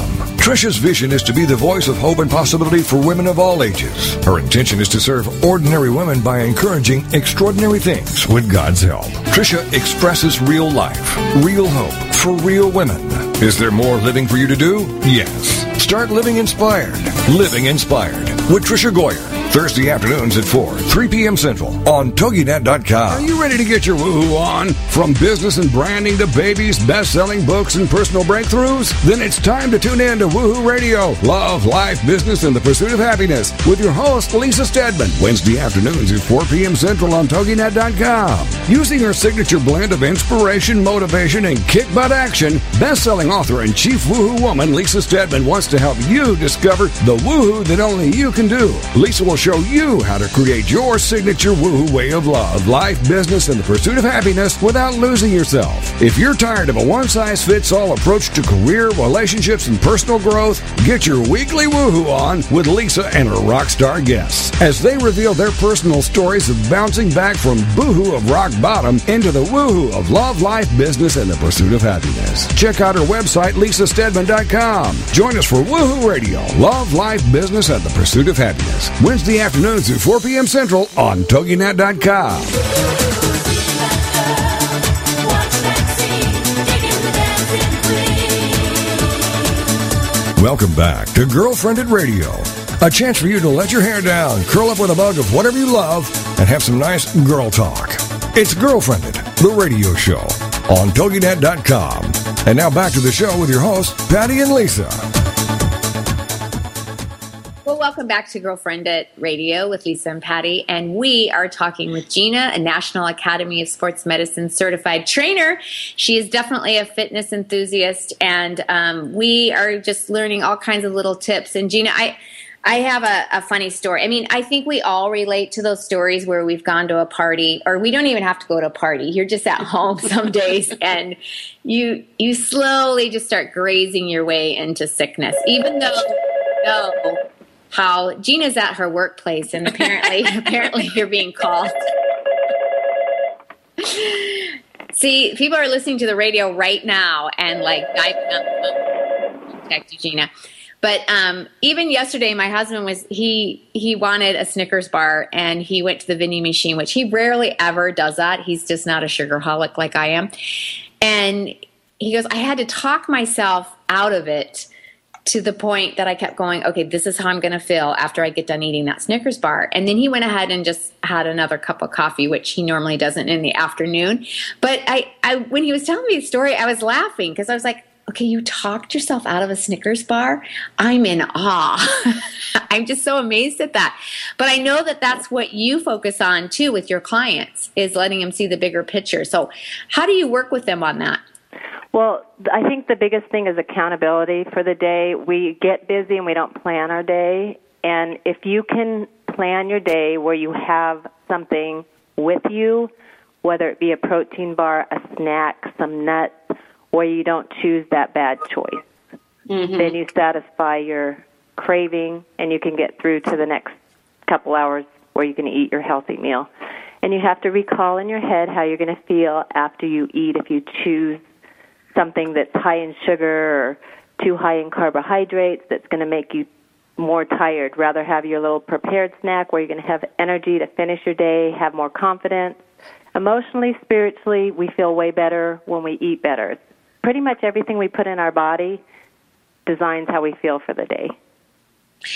Tricia's vision is to be the voice of hope and possibility for women of all ages. Her intention is to serve ordinary women by encouraging extraordinary things with God's help. Tricia expresses real life, real hope for real women. Is there more living for you to do? Yes. Start living inspired. Living inspired with Tricia Goyer Thursday afternoons at 4, 3 p.m. Central on TogiNet.com. Are you ready to get your woohoo on? From business and branding to babies, best-selling books, and personal breakthroughs? Then it's time to tune in to Woohoo Radio, Love, Life, Business, and the Pursuit of Happiness with your host, Lisa Steadman. Wednesday afternoons at 4 p.m. Central on TogiNet.com. Using her signature blend of inspiration, motivation, and kick butt action, best-selling author and chief woohoo woman Lisa Steadman wants to help you discover the woohoo that only you can do. Lisa will show you how to create your signature woohoo way of love, life, business, and the pursuit of happiness without losing yourself. If you're tired of a one-size-fits-all approach to career, relationships, and personal growth, get your weekly woohoo on with Lisa and her rock star guests as they reveal their personal stories of bouncing back from boohoo of rock bottom into the woohoo of love, life, business, and the pursuit of happiness. Check out her website, lisasteadman.com. Join us for Woohoo Radio, Love, Life, Business, and the Pursuit of Happiness. Wednesday afternoons at 4 p.m. Central on TogiNet.com. Welcome back to Girlfriendit Radio. A chance for you to let your hair down, curl up with a mug of whatever you love, and have some nice girl talk. It's Girlfriendit, the radio show on TogiNet.com. And now back to the show with your hosts, Patty and Lisa. Welcome back to Girlfriendit Radio with Lisa and Patty. And we are talking with Gina, a National Academy of Sports Medicine certified trainer. She is definitely a fitness enthusiast, and um, we are just learning all kinds of little tips. And Gina, I. I have a, a, funny story. I mean, I think we all relate to those stories where we've gone to a party, or we don't even have to go to a party. You're just at home some days, and you you slowly just start grazing your way into sickness, even though know how Gina's at her workplace, and apparently apparently you're being called. See, people are listening to the radio right now and like diving on the phone. Text you, Gina. But um, even yesterday, my husband was he he wanted a Snickers bar, and he went to the vending machine, which he rarely ever does that. He's just not a sugar holic like I am, and he goes, I had to talk myself out of it to the point that I kept going, okay, this is how I'm going to feel after I get done eating that Snickers bar. And then he went ahead and just had another cup of coffee, which he normally doesn't in the afternoon. But I, I when he was telling me the story, I was laughing because I was like, okay, you talked yourself out of a Snickers bar. I'm in awe. I'm just so amazed at that. But I know that that's what you focus on too with your clients is letting them see the bigger picture. So how do you work with them on that? Well, I think the biggest thing is accountability for the day. We get busy and we don't plan our day. And if you can plan your day where you have something with you, whether it be a protein bar, a snack, some nuts, where you don't choose that bad choice, mm-hmm. then you satisfy your craving and you can get through to the next couple hours where you can eat your healthy meal. And you have to recall in your head how you're going to feel after you eat if you choose something that's high in sugar or too high in carbohydrates that's going to make you more tired. Rather have your little prepared snack where you're going to have energy to finish your day, have more confidence. Emotionally, spiritually, we feel way better when we eat better. Pretty much everything we put in our body designs how we feel for the day.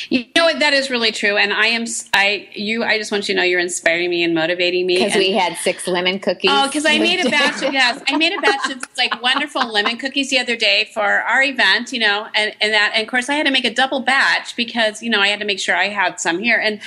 You know what? That is really true, and I am. I you. I just want you to know you're inspiring me and motivating me. Because we had six lemon cookies. Oh, because I made a batch. Of, yes, I made a batch of like wonderful lemon cookies the other day for our event. You know, and and that, and of course, I had to make a double batch because you know I had to make sure I had some here, and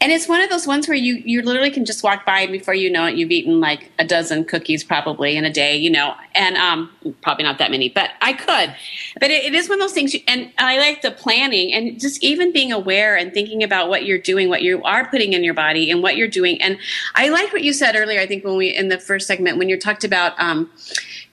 and it's one of those ones where you you literally can just walk by and before you know it, you've eaten like a dozen cookies probably in a day. You know, and um, probably not that many, but I could. But it, it is one of those things, you, and I like the planning and just even being aware and thinking about what you're doing, what you are putting in your body, and what you're doing. And I like what you said earlier. I think when we in the first segment when you talked about. Um,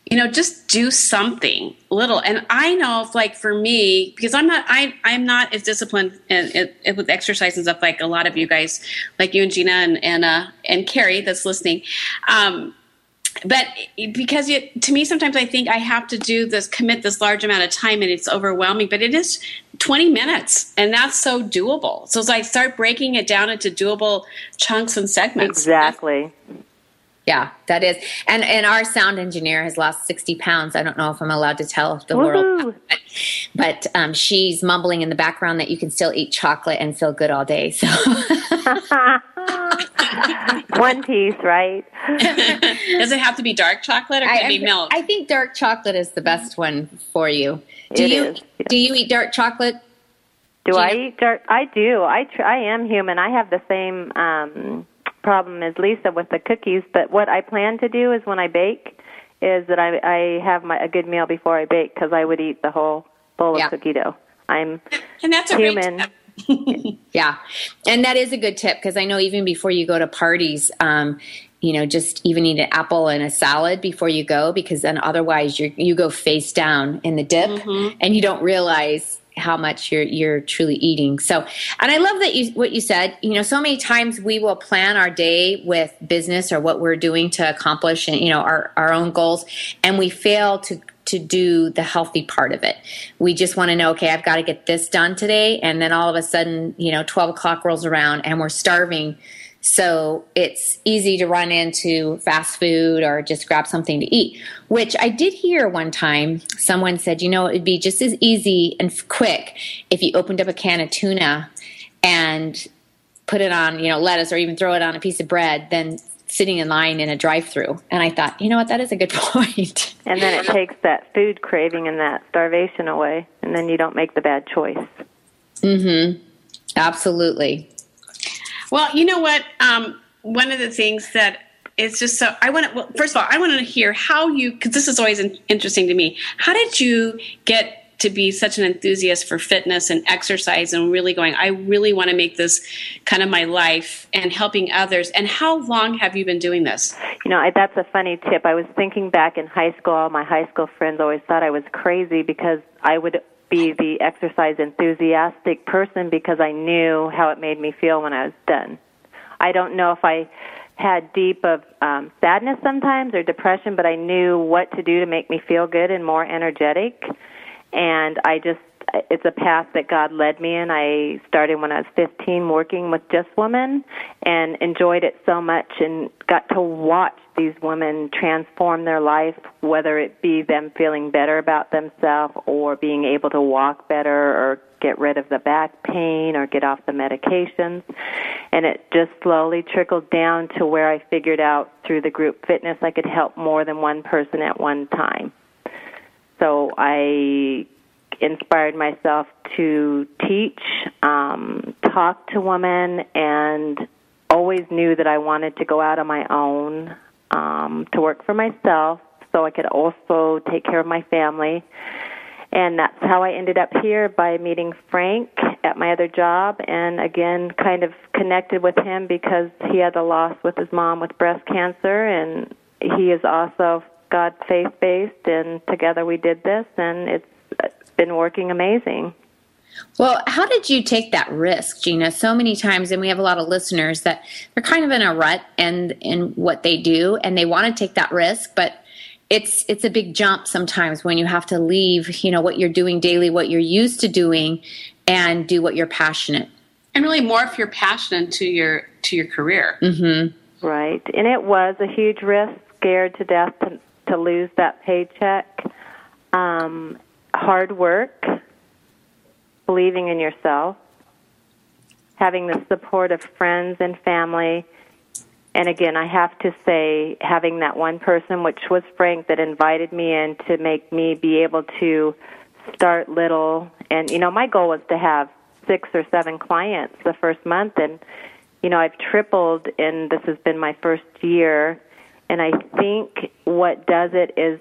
you know just do something little and i know if like for me because i'm not i i'm not as disciplined and, and, with exercise and stuff like a lot of you guys like you and gina and and uh and carrie that's listening um but because it, to me sometimes i think i have to do this commit this large amount of time and it's overwhelming but it is 20 minutes and that's so doable so as i start breaking it down into doable chunks and segments exactly yeah, that is. And and our sound engineer has lost sixty pounds. I don't know if I'm allowed to tell the Woohoo. world, but, but um, she's mumbling in the background that you can still eat chocolate and feel good all day. So One piece, right? Does it have to be dark chocolate or can I, it be milk? I think dark chocolate is the best one for you. Do It you is, yeah. do you eat dark chocolate? Do Do I you- eat dark? I do. I tr- I am human. I have the same um problem as Lisa with the cookies. But what I plan to do is when I bake, is that I I have my a good meal before I bake because I would eat the whole bowl Yeah. of cookie dough. I'm and that's a human. great tip. Yeah, and that is a good tip because I know even before you go to parties, um, you know, just even eat an apple and a salad before you go because then otherwise you you go face down in the dip and you don't realize how much you're you're truly eating. So, and I love that you what you said. You know, so many times we will plan our day with business or what we're doing to accomplish and you know our our own goals, and we fail to to do the healthy part of it. We just want to know, okay, I've got to get this done today, and then all of a sudden, you know, twelve o'clock rolls around and we're starving. So it's easy to run into fast food or just grab something to eat, which I did hear one time. Someone said, you know, it'd be just as easy and quick if you opened up a can of tuna and put it on, you know, lettuce or even throw it on a piece of bread than sitting in line in a drive-through. And I thought, you know what, that is a good point. and then it takes that food craving and that starvation away, and then you don't make the bad choice. Mm-hmm. Absolutely. Well, you know what? Um, one of the things that is just so I want to. Well, first of all, I want to hear how you because this is always in, interesting to me. How did you get to be such an enthusiast for fitness and exercise and really going? I really want to make this kind of my life and helping others. And how long have you been doing this? You know, I, that's a funny tip. I was thinking back in high school, all my high school friends always thought I was crazy because I would be the exercise enthusiastic person because I knew how it made me feel when I was done. I don't know if I had deep of um, sadness sometimes or depression, but I knew what to do to make me feel good and more energetic. And I just, it's a path that God led me in. I started when I was 15 working with just women and enjoyed it so much and got to watch these women transform their life, whether it be them feeling better about themselves or being able to walk better or get rid of the back pain or get off the medications. And it just slowly trickled down to where I figured out through the group fitness I could help more than one person at one time. So I inspired myself to teach, um, talk to women, and always knew that I wanted to go out on my own um, to work for myself so I could also take care of my family. And that's how I ended up here by meeting Frank at my other job and again kind of connected with him because he had a loss with his mom with breast cancer and he is also God faith based and together we did this and it's been working amazing. Well, how did you take that risk, Gina? So many times, and we have a lot of listeners that they're kind of in a rut and in what they do, and they want to take that risk, but it's it's a big jump sometimes when you have to leave, you know, what you're doing daily, what you're used to doing, and do what you're passionate. And really morph your passion into your to your career. Mm-hmm. Right. And it was a huge risk, scared to death to, to lose that paycheck. Um, hard work, believing in yourself, having the support of friends and family. And again, I have to say, having that one person, which was Frank, that invited me in to make me be able to start little. And, you know, my goal was to have six or seven clients the first month. And, you know, I've tripled, and this has been my first year. And I think what does it is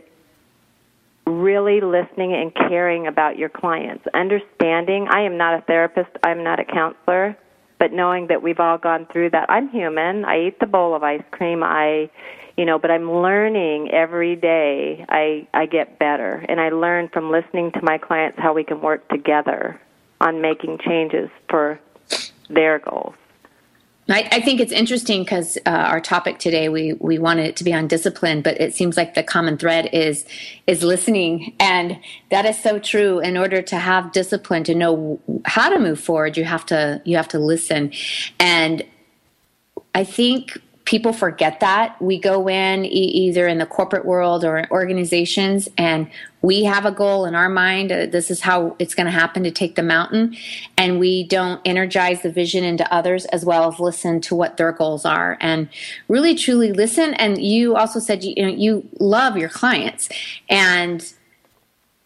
really listening and caring about your clients, understanding. I am not a therapist, I'm not a counselor, but knowing that we've all gone through that. I'm human. I eat the bowl of ice cream. I, you know, but I'm learning every day. I I get better, and I learn from listening to my clients how we can work together on making changes for their goals. I, I think it's interesting because uh, our topic today we we wanted it to be on discipline, but it seems like the common thread is is listening, and that is so true. In order to have discipline, to know how to move forward, you have to you have to listen, and I think people forget that. We go in e- either in the corporate world or organizations and we have a goal in our mind. Uh, this is how it's going to happen to take the mountain. And we don't energize the vision into others as well as listen to what their goals are and really truly listen. And you also said you, you, know, you love your clients. And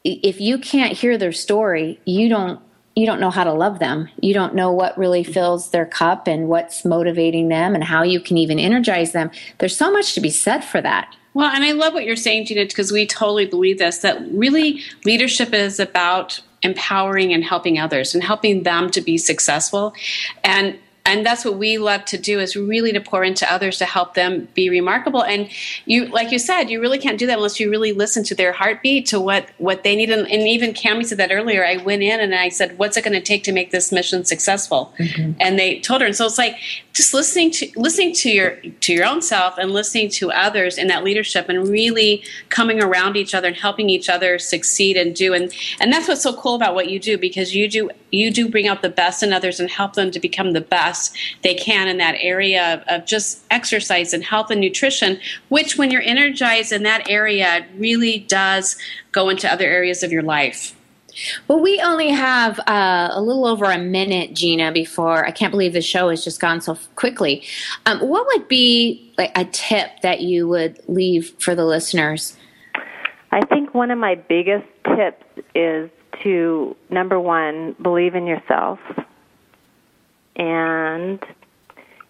if you can't hear their story, you don't you don't know how to love them. You don't know what really fills their cup and what's motivating them and how you can even energize them. There's so much to be said for that. Well, and I love what you're saying, Gina, because we totally believe this that really leadership is about empowering and helping others and helping them to be successful. And and that's what we love to do is really to pour into others to help them be remarkable. And you like you said you really can't do that unless you really listen to their heartbeat to what what they need. And, and even Cammie said that earlier. I went in and i said what's it going to take to make this mission successful? Mm-hmm. and they told her. And so it's like just listening to listening to your to your own self and listening to others in that leadership and really coming around each other and helping each other succeed and do. And and that's what's so cool about what you do because you do you do bring out the best in others and help them to become the best they can in that area of, of just exercise and health and nutrition which when you're energized in that area really does go into other areas of your life well, we only have uh, a little over a minute, Gina, before I can't believe the show has just gone so quickly. Um, what would be like a tip that you would leave for the listeners? I think one of my biggest tips is to number one, believe in yourself. And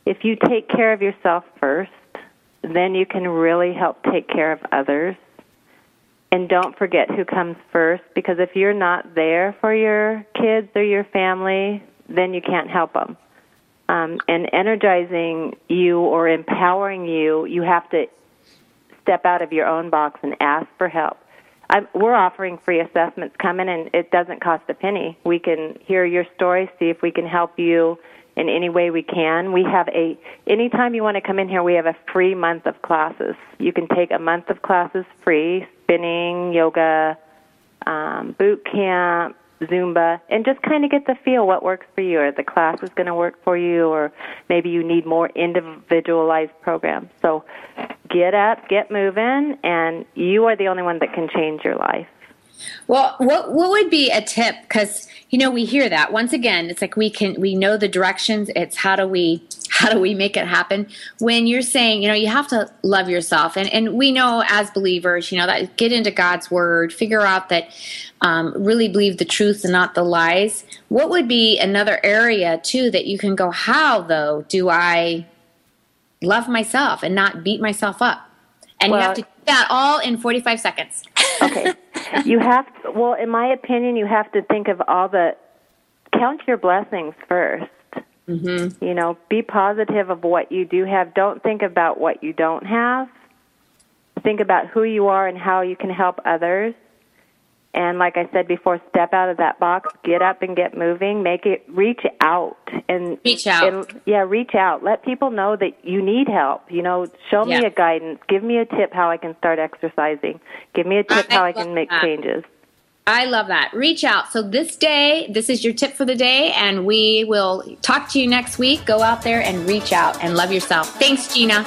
if you take care of yourself first, then you can really help take care of others and don't forget who comes first because if you're not there for your kids or your family, then you can't help them. Um, and energizing you or empowering you, you have to step out of your own box and ask for help. I'm, we're offering free assessments. Come in, and it doesn't cost a penny. We can hear your story, see if we can help you in any way we can. We have a anytime you want to come in here, we have a free month of classes. You can take a month of classes free, spinning, yoga, um, boot camp, Zumba, and just kind of get the feel what works for you. Or the class is going to work for you, or maybe you need more individualized programs. So get up, get moving, and you are the only one that can change your life. Well, what what would be a tip? Because you know we hear that once again. It's like we can we know the directions. It's how do we how do we make it happen? When you're saying you know you have to love yourself, and and we know as believers, you know that get into God's word, figure out that um, really believe the truth and not the lies. What would be another area too that you can go? How though do I love myself and not beat myself up? And well, you have to do that all in 45 seconds. Okay. You have to, well, in my opinion, you have to think of all the count your blessings 1st mm-hmm. You know, be positive of what you do have. Don't think about what you don't have. Think about who you are and how you can help others. And like I said before, step out of that box, get up and get moving, make it reach out and reach out. And, yeah, reach out. Let people know that you need help. You know, show yeah. me a guidance, give me a tip how I can start exercising. Give me a tip I how I can make that. changes. I love that. Reach out. So this day, this is your tip for the day, and we will talk to you next week. Go out there and reach out and love yourself. Thanks, Gina.